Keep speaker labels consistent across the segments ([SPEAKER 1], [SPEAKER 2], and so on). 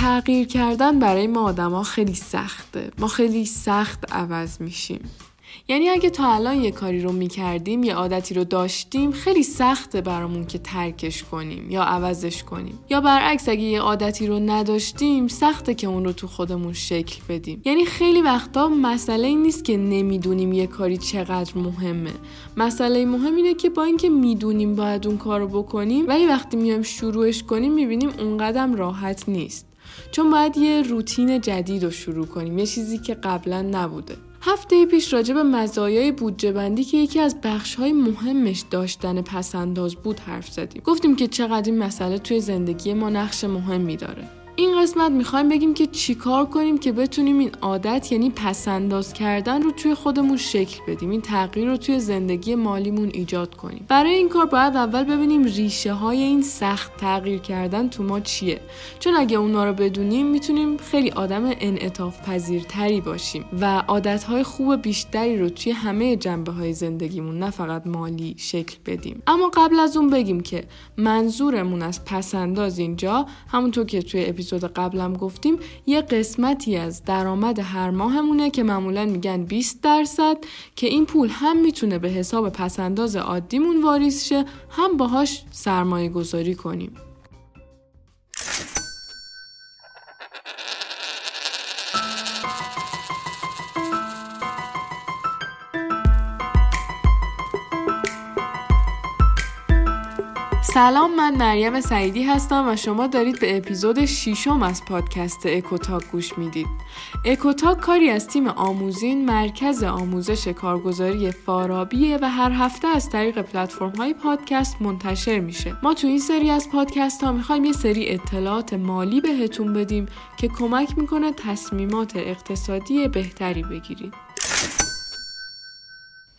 [SPEAKER 1] تغییر کردن برای ما آدما خیلی سخته. ما خیلی سخت عوض میشیم. یعنی اگه تا الان یه کاری رو می‌کردیم یه عادتی رو داشتیم خیلی سخته برامون که ترکش کنیم یا عوضش کنیم. یا برعکس اگه یه عادتی رو نداشتیم سخته که اون رو تو خودمون شکل بدیم. یعنی خیلی وقتا مسئله این نیست که نمی‌دونیم یه کاری چقدر مهمه. مسئله مهم اینه که با اینکه می‌دونیم باید اون کار رو بکنیم ولی وقتی میایم شروعش کنیم می‌بینیم اونقدر راحت نیست. چون باید یه روتین جدید رو شروع کنیم یه چیزی که قبلا نبوده. هفته پیش راجع به مزایای بودجه بندی که یکی از بخش های مهمش داشتن پسنداز بود حرف زدیم. گفتیم که چقدر این مسئله توی زندگی ما نقش مهمی داره. این قسمت می‌خوایم بگیم که چیکار کنیم که بتونیم این عادت یعنی پسنداز کردن رو توی خودمون شکل بدیم این تغییر رو توی زندگی مالیمون ایجاد کنیم. برای این کار باید اول ببینیم ریشه های این سخت تغییر کردن تو ما چیه. چون اگه اونا رو بدونیم می‌تونیم خیلی آدم انعطاف پذیرتری باشیم و عادت های خوب بیشتری رو توی همه جنبه های زندگیمون نه فقط مالی شکل بدیم. اما قبل از اون بگیم که منظورمون از پسنداز اینجا همونطور که توی قبلم گفتیم یه قسمتی از درآمد هر ماهمونه که معمولا میگن 20 درصد که این پول هم می‌تونه به حساب پسنداز عادیمون واریز شه هم باهاش سرمایه گذاری کنیم. سلام من مریم سعیدی هستم و شما دارید به اپیزود ششم از پادکست اکوتاک گوش می‌دید. اکوتاک کاری از تیم آموزین مرکز آموزش کارگزاری فارابیه و هر هفته از طریق پلتفرم های پادکست منتشر میشه. ما تو این سری از پادکست ها می‌خوایم یه سری اطلاعات مالی بهتون بدیم که کمک می‌کنه تصمیمات اقتصادی بهتری بگیرید.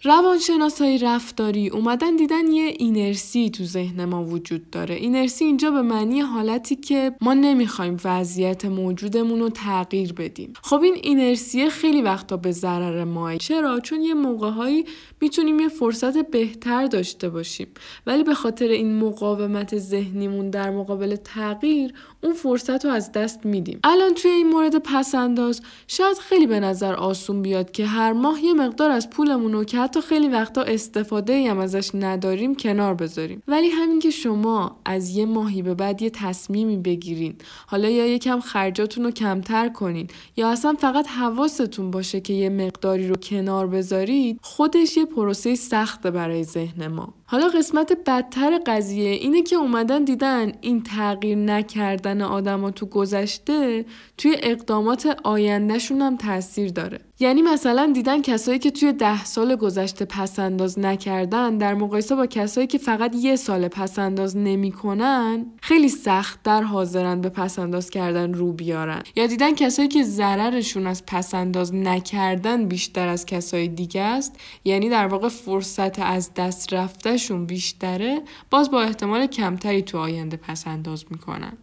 [SPEAKER 1] روانشناس های رفتاری اومدن دیدن یه اینرسی تو ذهن ما وجود داره. اینرسی اینجا به معنی حالتی که ما نمی‌خوایم وضعیت موجودمون رو تغییر بدیم. خب این اینرسی خیلی وقتا به ضرر ما چرا؟ چون یه موقعهایی می‌تونیم یه فرصت بهتر داشته باشیم. ولی به خاطر این مقاومت ذهنیمون در مقابل تغییر اون فرصت رو از دست میدیم. الان توی این مورد پسنداز شاید خیلی به نظر آسون بیاد که هر ماه یه مقدار از پولمون رو که حتی خیلی وقتا استفاده ای هم ازش نداریم کنار بذاریم. ولی همین که شما از یه ماهی به بعد یه تصمیمی بگیرین حالا یا یکم خرجاتون رو کمتر کنین یا اصلا فقط حواستون باشه که یه مقداری رو کنار بذارید خودش یه پروسه سخت برای ذهن ما. حالا قسمت بدتر قضیه اینه که اومدن دیدن این تغییر نکردن آدما تو گذشته توی اقدامات آیندهشون هم تاثیر داره. یعنی مثلا دیدن کسایی که توی ده سال گذشته پسنداز نکردن در مقایسه با کسایی که فقط یه سال پسنداز نمی‌کنن خیلی سخت در حاضرن به پسنداز کردن رو بیارن. یا دیدن کسایی که ضررشون از پسنداز نکردن بیشتر از کسای دیگه است یعنی در واقع فرصت از دست رفتهشون بیشتره باز با احتمال کمتری تو آینده پسنداز می‌کنن.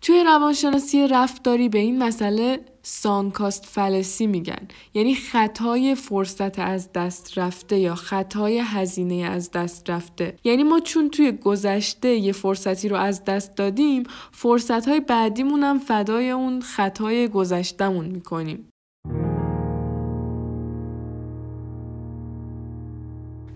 [SPEAKER 1] توی روانشناسی رفتاری به این مسئله سانکاست فلسی میگن. یعنی خطای فرصت از دست رفته یا خطای هزینه از دست رفته. یعنی ما چون توی گذشته یه فرصتی رو از دست دادیم فرصت های بعدیمون هم فدای اون خطای گذشتهمون می‌کنیم.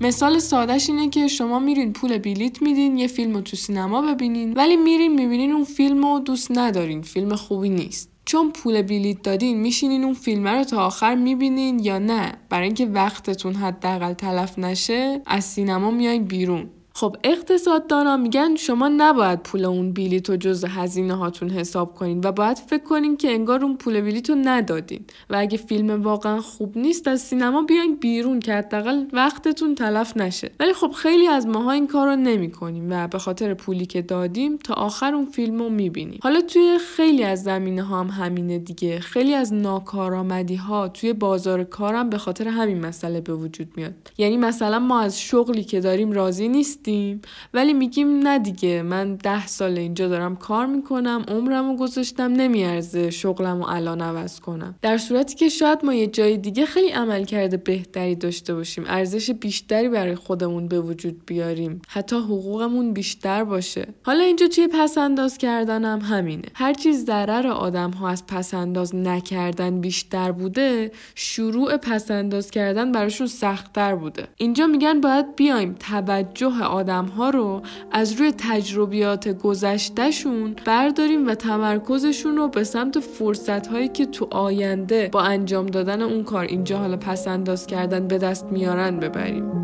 [SPEAKER 1] مثال سادهش اینه که شما میرین پول بلیت میدین یه فیلم رو تو سینما ببینین ولی میرین می‌بینین اون فیلم رو دوست ندارین فیلم خوبی نیست. چون پول بلیت دادین میشینین اون فیلم رو تا آخر می‌بینین یا نه. برای اینکه وقتتون حداقل تلف نشه از سینما میایین بیرون. خب اقتصاددانا میگن شما نباید پول اون بلیط رو جز هزینه هاتون حساب کنین و باید فکر کنین که انگار اون پول بلیط رو ندادین. و اگه فیلم واقعا خوب نیست از سینما بیاین بیرون که حداقل وقتتون تلف نشه. ولی خب خیلی از ماها این کار رو نمی کنیم و به خاطر پولی که دادیم تا آخر اون فیلم رو می‌بینیم. حالا توی خیلی از زمینه ها هم همینه دیگه. خیلی از ناکارآمدی ها توی بازار کارم به خاطر همین مسئله به وجود میاد. یعنی مثلا ما از شغلی که داریم راضی نیستیم. هستیم ولی میگیم نه دیگه من ده سال اینجا دارم کار می‌کنم عمرم و گذاشتم نمیارزه شغلم و الان عوض کنم. در صورتی که شاید ما یه جای دیگه خیلی عمل کرده بهتری داشته باشیم ارزش بیشتری برای خودمون به وجود بیاریم. حتی حقوقمون بیشتر باشه. حالا اینجا توی پس انداز کردنم هم همینه. هر چیز ضرر آدم ها از پس انداز نکردن بیشتر بوده شروع پس انداز کردن براشون سختتر بوده. اینجا میگن باید بیایم توجه آدم ها رو از روی تجربیات گذشتهشون برداریم و تمرکزشون رو به سمت فرصت هایی که تو آینده با انجام دادن اون کار اینجا حالا پس انداز کردن به دست میارن ببریم.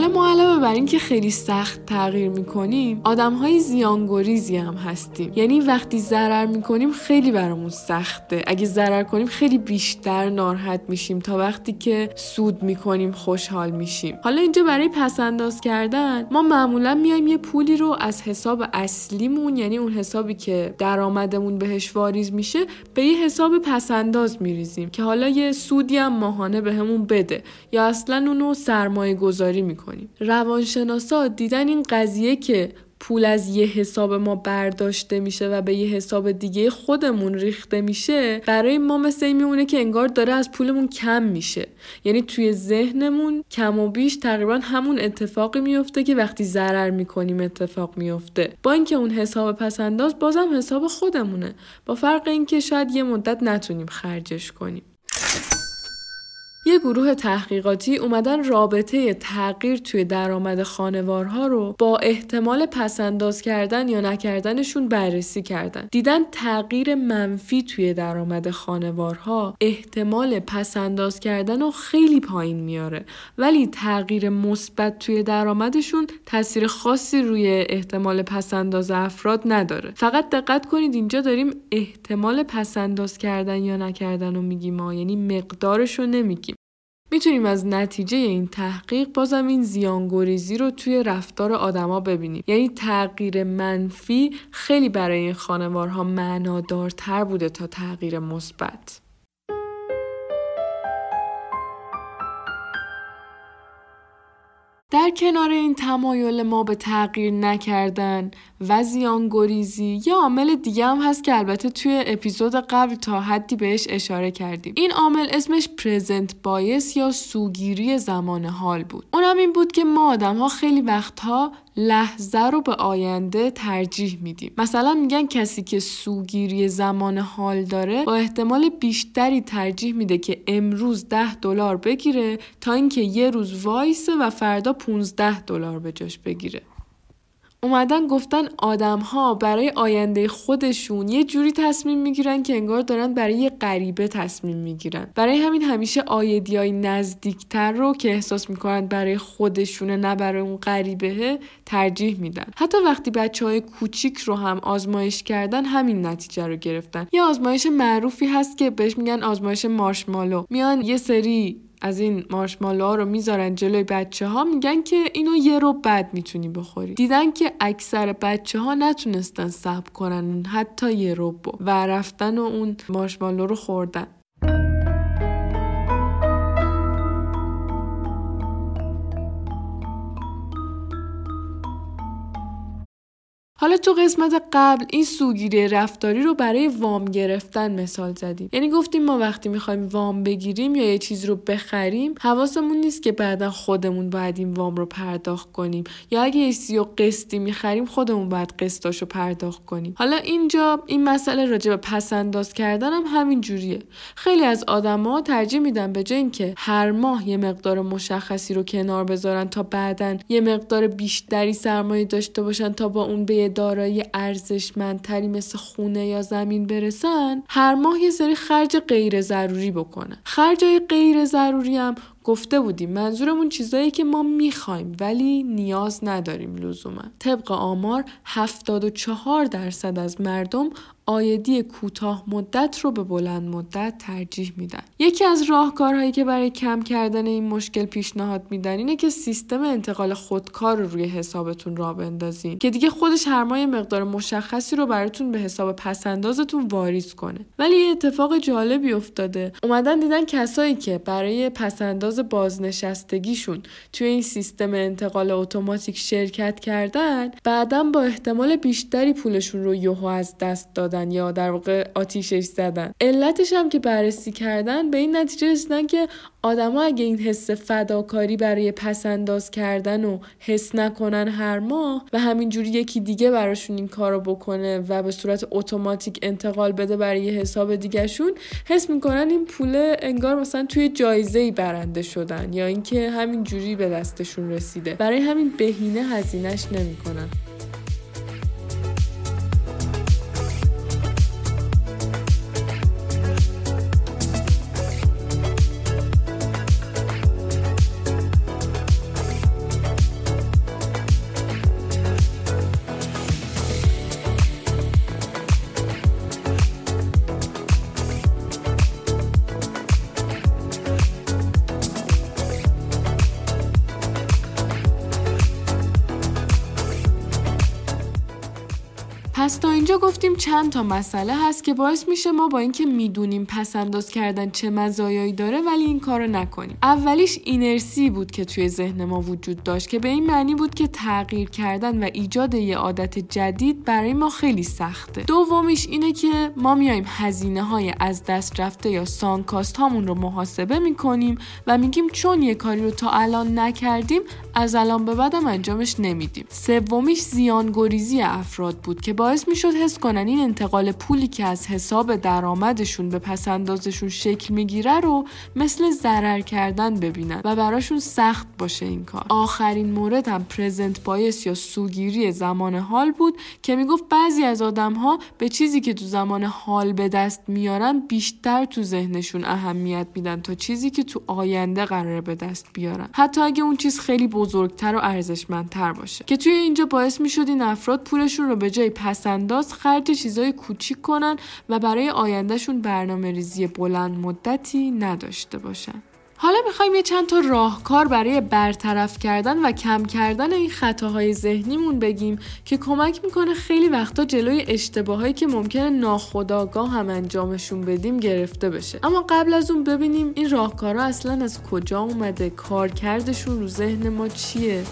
[SPEAKER 1] حالا ما علاوه بر اینکه خیلی سخت تغییر می‌کنیم آدم های زیانگریزی هم هستیم. یعنی وقتی ضرر می‌کنیم خیلی برامون سخته. اگه ضرر کنیم خیلی بیشتر ناراحت میشیم. تا وقتی که سود می‌کنیم خوشحال میشیم. حالا اینجا برای پس انداز کردن ما معمولا میایم یه پولی رو از حساب اصلیمون یعنی اون حسابی که درآمدمون بهش واریز میشه به یه حساب پس انداز میریزیم. که حالا یه سودی هم ماهانه بهمون بده. یا اصلا اونو سرمایه گذاری می‌کنیم. روانشناسا دیدن این قضیه که پول از یه حساب ما برداشته میشه و به یه حساب دیگه خودمون ریخته میشه برای ما مثل این میمونه که انگار داره از پولمون کم میشه. یعنی توی ذهنمون کم و بیش تقریبا همون اتفاقی میفته که وقتی ضرر می‌کنیم اتفاق میفته. با اینکه اون حساب پسنداز بازم حساب خودمونه. با فرق اینکه شاید یه مدت نتونیم خرجش کنیم. یه گروه تحقیقاتی اومدن رابطه تغییر توی درآمد خانوارها رو با احتمال پسنداز کردن یا نکردنشون بررسی کردن. دیدن تغییر منفی توی درآمد خانوارها احتمال پسنداز کردن رو خیلی پایین میاره ولی تغییر مثبت توی درآمدشون تاثیر خاصی روی احتمال پسنداز افراد نداره. فقط دقت کنید اینجا داریم احتمال پسنداز کردن یا نکردن رو میگیم ما یعنی مقدارش رو نمیگیم. می‌تونیم از نتیجه این تحقیق بازم این زیانگریزی رو توی رفتار آدما ببینیم. یعنی تغییر منفی خیلی برای این خانوارها معنادارتر بوده تا تغییر مثبت. در کنار این تمایل ما به تغییر نکردن و زیانگریزی. یه عامل دیگه هم هست که البته توی اپیزود قبل تا حدی بهش اشاره کردیم. این عامل اسمش پرزنت بایس یا سوگیری زمان حال بود. اونم این بود که ما آدم ها خیلی وقتها لحظه رو به آینده ترجیح میدیم. مثلا میگن کسی که سوگیری زمان حال داره با احتمال بیشتری ترجیح میده که امروز ده دلار بگیره تا اینکه یه روز وایسه و فردا 15 دلار به جاش بگیره. اومدن گفتن آدم ها برای آینده خودشون یه جوری تصمیم می‌گیرن که انگار دارن برای یه غریبه تصمیم می‌گیرن. برای همین همیشه آیدی های نزدیکتر رو که احساس می‌کنن برای خودشونه نه برای اون غریبه ترجیح میدن. حتی وقتی بچه های کوچیک رو هم آزمایش کردن همین نتیجه رو گرفتن. یه آزمایش معروفی هست که بهش میگن آزمایش مارشمالو. میان یه سری از این مارشمالو رو می‌ذارن جلوی بچه ها میگن که اینو یه رو بعد می‌تونی بخوری. دیدن که اکثر بچه ها نتونستن صبر کنن حتی یه رو و رفتن و اون مارشمالو رو خوردن. حالا تو قسمت قبل این سوگیری رفتاری رو برای وام گرفتن مثال زدیم. یعنی گفتیم ما وقتی می‌خوایم وام بگیریم یا یه چیز رو بخریم حواسمون نیست که بعدا خودمون باید این وام رو پرداخت کنیم. یا اگه یه سی و قسطی می‌خریم خودمون باید قسطاش رو پرداخت کنیم. حالا اینجا این مسئله راجع به پس انداز کردن هم همین جوریه. خیلی از آدما ترجیح میدن به جای اینکه هر ماه یه مقدار مشخصی رو کنار بذارن تا بعدا یه مقدار بیشتری سرمایه داشته باشن تا با اون به دارایی ارزشمندتری مثل خونه یا زمین برسن هر ماه یه سری خرج غیر ضروری بکنن. خرجای غیر ضروری هم گفته بودیم منظورمون چیزایی که ما می‌خوایم ولی نیاز نداریم لزوما. طبق آمار 74 درصد از مردم آیدی کوتاه مدت رو به بلند مدت ترجیح میدن. یکی از راهکارهایی که برای کم کردن این مشکل پیشنهاد میدن اینه که سیستم انتقال خودکار رو روی حسابتون را بندازین که دیگه خودش هر ماه مقدار مشخصی رو براتون به حساب پسندازتون واریز کنه. ولی یه اتفاق جالبی افتاده. اومدن دیدن کسایی که برای پسنداز بازنشستگیشون. توی این سیستم انتقال اتوماتیک شرکت کردن بعدا با احتمال بیشتری پولشون رو یهو از دست دادن یا در واقع آتیشش زدن. علتش هم که بررسی کردن به این نتیجه رسیدن که آدما اگه این حس فداکاری برای پسنداز کردن و حس نکنن هر ماه و همینجوری یکی دیگه براشون این کارو بکنه و به صورت اتوماتیک انتقال بده برای حساب دیگهشون حس می‌کنن این پول انگار مثلا توی جایزه ای برنده شدن یا اینکه همینجوری به دستشون رسیده. برای همین بهینه هزینهش نمی‌کنن. پس تا اینجا گفتیم چند تا مسئله هست که باعث میشه ما با اینکه می‌دونیم پس انداز کردن چه مزایایی داره ولی این کارو نکنیم. اولیش اینرسی بود که توی ذهن ما وجود داشت که به این معنی بود که تغییر کردن و ایجاد یه عادت جدید برای ما خیلی سخته. دومیش اینه که ما میایم هزینه های از دست رفته یا سانکاست هامون رو محاسبه می‌کنیم و میگیم چون یه کاری رو تا الان نکردیم از الان به بعدم انجامش نمیدیم. سومیش زیانگریزی افراد بود که باعث می‌شد حس کنن این انتقال پولی که از حساب درآمدشون به پسندازشون شکل می‌گیره رو مثل ضرر کردن ببینن و براشون سخت باشه این کار. آخرین مورد هم پرزنت بایس یا سوگیری زمان حال بود که می‌گفت بعضی از آدم ها به چیزی که تو زمان حال به دست میارن بیشتر تو ذهنشون اهمیت میدن تا چیزی که تو آینده قراره به دست بیارن. حتی اگه اون چیز خیلی بزرگتر و ارزشمندتر باشه. که توی اینجا باعث می‌شد این افراد پولشون رو به جای پسنداز خرج چیزای کوچیک کنن و برای آیندهشون برنامه ریزی بلند مدتی نداشته باشن. حالا می‌خوایم یه چند تا راهکار برای برطرف کردن و کم کردن این خطاهای ذهنیمون بگیم که کمک می‌کنه خیلی وقتا جلوی اشتباهایی که ممکنه ناخداگاه هم انجامشون بدیم گرفته بشه. اما قبل از اون ببینیم این راهکارها اصلا از کجا اومده؟ کارکردشون رو ذهن ما چیه؟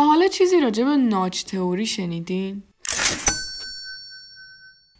[SPEAKER 1] حالا چیزی راجع به ناچ تئوری شنیدین؟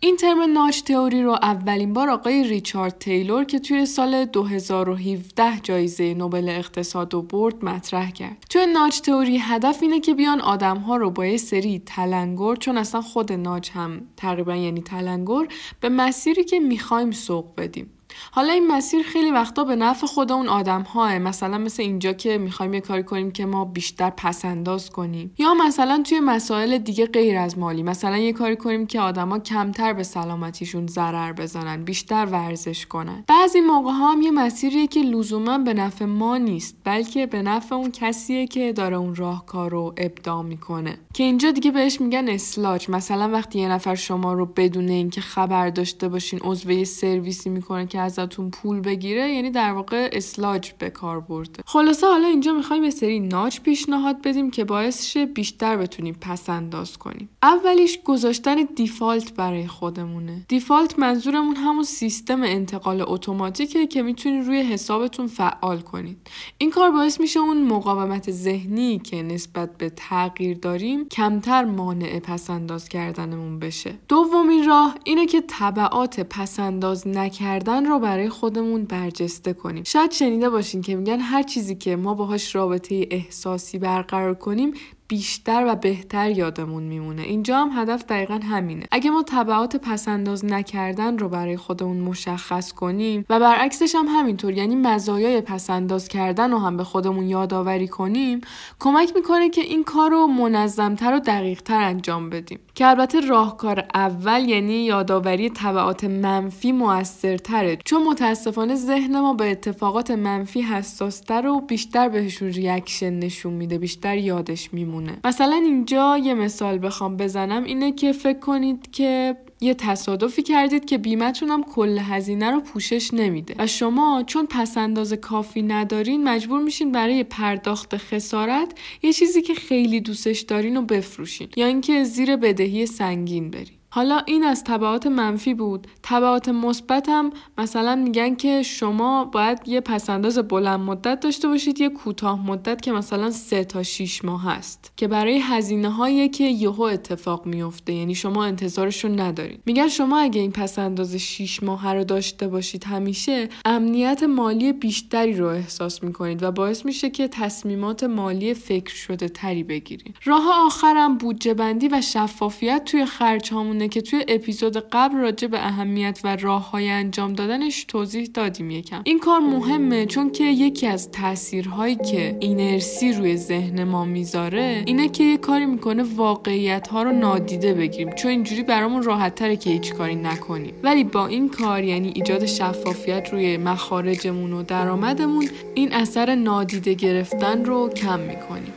[SPEAKER 1] این ترم ناچ تئوری رو اولین بار آقای ریچارد تیلور که توی سال 2017 جایزه نوبل اقتصاد و برد مطرح کرد. توی ناچ تئوری هدف اینه که بیان آدم ها رو با یه سری تلنگر چون اصلا خود ناچ هم تقریبا یعنی تلنگر به مسیری که می‌خوایم سوق بدیم. حالا این مسیر خیلی وقتا به نفع خود اون آدم مثلا مثل اینجا که می‌خوایم یه کاری کنیم که ما بیشتر پسنداز کنیم. یا مثلا توی مسائل دیگه غیر از مالی. مثلا یه کاری کنیم که آدما کمتر به سلامتیشون ضرر بزنن بیشتر ورزش کنن. بعضی موقع ها هم یه مسیریه که لزوما به نفع ما نیست بلکه به نفع اون کسیه که داره اون راهکار رو ابداع می‌کنه. که اینجا دیگه بهش میگن اسلاج. مثلا وقتی یه نفر شما رو بدون اینکه خبر داشته باشین عضو سرویسی می‌کنه که ازتون پول بگیره یعنی در واقع اسلاج به کار برده. خلاصه حالا اینجا می‌خوایم یه سری ناچ پیشنهاد بدیم که باعث شه بیشتر بتونیم پس انداز کنیم. اولیش گذاشتن دیفالت برای خودمونه. دیفالت منظورمون همون سیستم انتقال اتوماتیکه که می‌تونید روی حسابتون فعال کنید. این کار باعث میشه اون مقاومت ذهنی که نسبت به تغییر داریم کمتر مانع پسنداز کردنمون بشه. دومین راه اینه که تبعات پسنداز نکردن رو برای خودمون برجسته کنیم. شاید شنیده باشین که میگن هر چیزی که ما باهاش رابطه احساسی برقرار کنیم بیشتر و بهتر یادمون میمونه. اینجا هم هدف دقیقا همینه. اگه ما طبعات پسنداز نکردن رو برای خودمون مشخص کنیم و برعکسش هم همینطور یعنی مزایای پسنداز کردن رو هم به خودمون یادآوری کنیم کمک می‌کنه که این کار رو منظمتر و دقیقتر انجام بدیم. که البته راهکار اول یعنی یادآوری تبعات منفی موثرتره چون متاسفانه ذهن ما به اتفاقات منفی حساستر و بیشتر بهشون reaction نشون میده بیشتر یادش میمونه. مثلا اینجا یه مثال بخوام بزنم اینه که فکر کنید که یه تصادفی کردید که بیمتون هم کل هزینه رو پوشش نمیده. و شما چون پس‌انداز کافی ندارین مجبور میشین برای پرداخت خسارت یه چیزی که خیلی دوستش دارین رو بفروشین. یا اینکه زیر بدهی سنگین برین. حالا این از تبعات منفی بود. تبعات مثبت هم مثلا میگن که شما باید یه پسنداز بلند مدت داشته باشید یه کوتاه مدت که مثلا سه تا 6 ماه هست که برای هزینه هایی که یهو اتفاق میفته یعنی شما انتظارش رو ندارید. میگن شما اگه این پسنداز 6 ماه رو داشته باشید همیشه امنیت مالی بیشتری رو احساس می‌کنید و باعث میشه که تصمیمات مالی فکر شده تری بگیرید. راه آخرم بودجه بندی و شفافیت توی خرج که توی اپیزود قبل راجع به اهمیت و راه های انجام دادنش توضیح دادیم یکم. این کار مهمه چون که یکی از تاثیرهایی که اینرسی روی ذهن ما می‌ذاره اینه که یه کاری می‌کنه واقعیت ها رو نادیده بگیریم. چون اینجوری برامون راحت تره که هیچ کاری نکنیم. ولی با این کار یعنی ایجاد شفافیت روی مخارجمون و درآمدمون این اثر نادیده گرفتن رو کم می‌کنیم.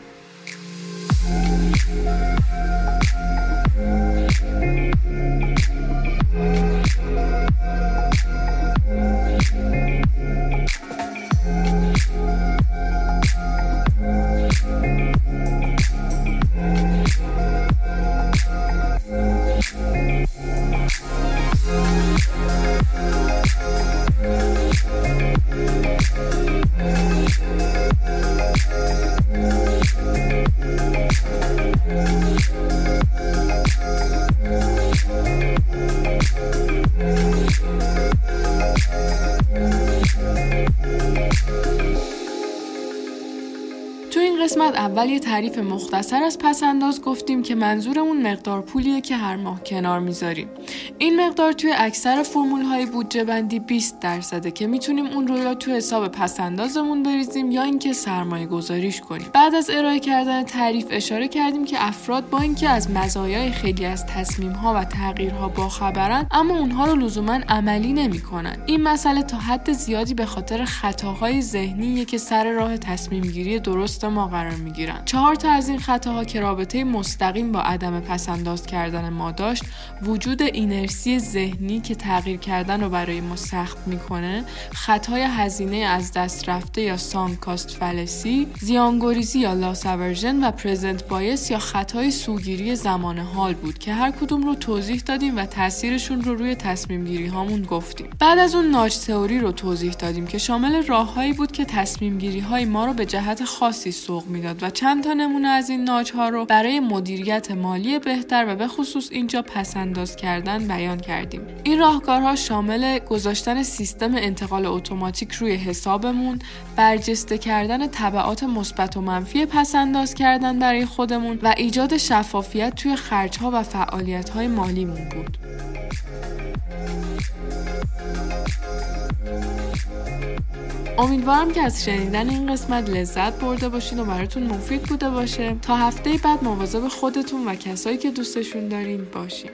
[SPEAKER 1] Música اول یه تعریف مختصر از پسنداز گفتیم که منظورمون مقدار پولیه که هر ماه کنار می‌ذاریم. این مقدار توی اکثر فرمول های بودجه بندی 20 درصده که می‌تونیم اون رو یا توی حساب پسندازمون بریزیم یا اینکه سرمایه گذاریش کنیم. بعد از ارائه کردن تعریف اشاره کردیم که افراد با اینکه از مزایای خیلی از تصمیم ها و تغییرها باخبرن اما اونها رو لزوما عملی نمی‌کنن. این مسئله تا حد زیادی به خاطر خطاهای ذهنیه که سر راه تصمیم گیری درست ما قرار چهار تا از این خطاها که رابطه مستقیم با عدم پس‌انداز کردن ما داشت وجود اینرسی ذهنی که تغییر کردن رو برای ما سخت می‌کنه خطای هزینه از دست رفته یا sunk cost fallacy زیان‌گریزی یا loss aversion و present bias یا خطای سوگیری زمان حال بود که هر کدوم رو توضیح دادیم و تاثیرشون رو روی تصمیم گیری هامون گفتیم. بعد از اون nudge theory رو توضیح دادیم که شامل راههایی بود که تصمیم گیری های ما رو به جهت خاصی سوق می‌داد و چند تا نمونه از این ناج ها رو برای مدیریت مالی بهتر و به خصوص اینجا پس‌انداز کردن بیان کردیم. این راهکارها شامل گذاشتن سیستم انتقال اتوماتیک روی حسابمون برجسته کردن طبعات مثبت و منفی پسنداز کردن برای خودمون و ایجاد شفافیت توی خرجها و فعالیت های مالیمون بود. امیدوارم که از شنیدن این قسمت لذت برده باشین و براتون مفید بوده باشه. تا هفته بعد مواظب خودتون و کسایی که دوستشون دارین باشین.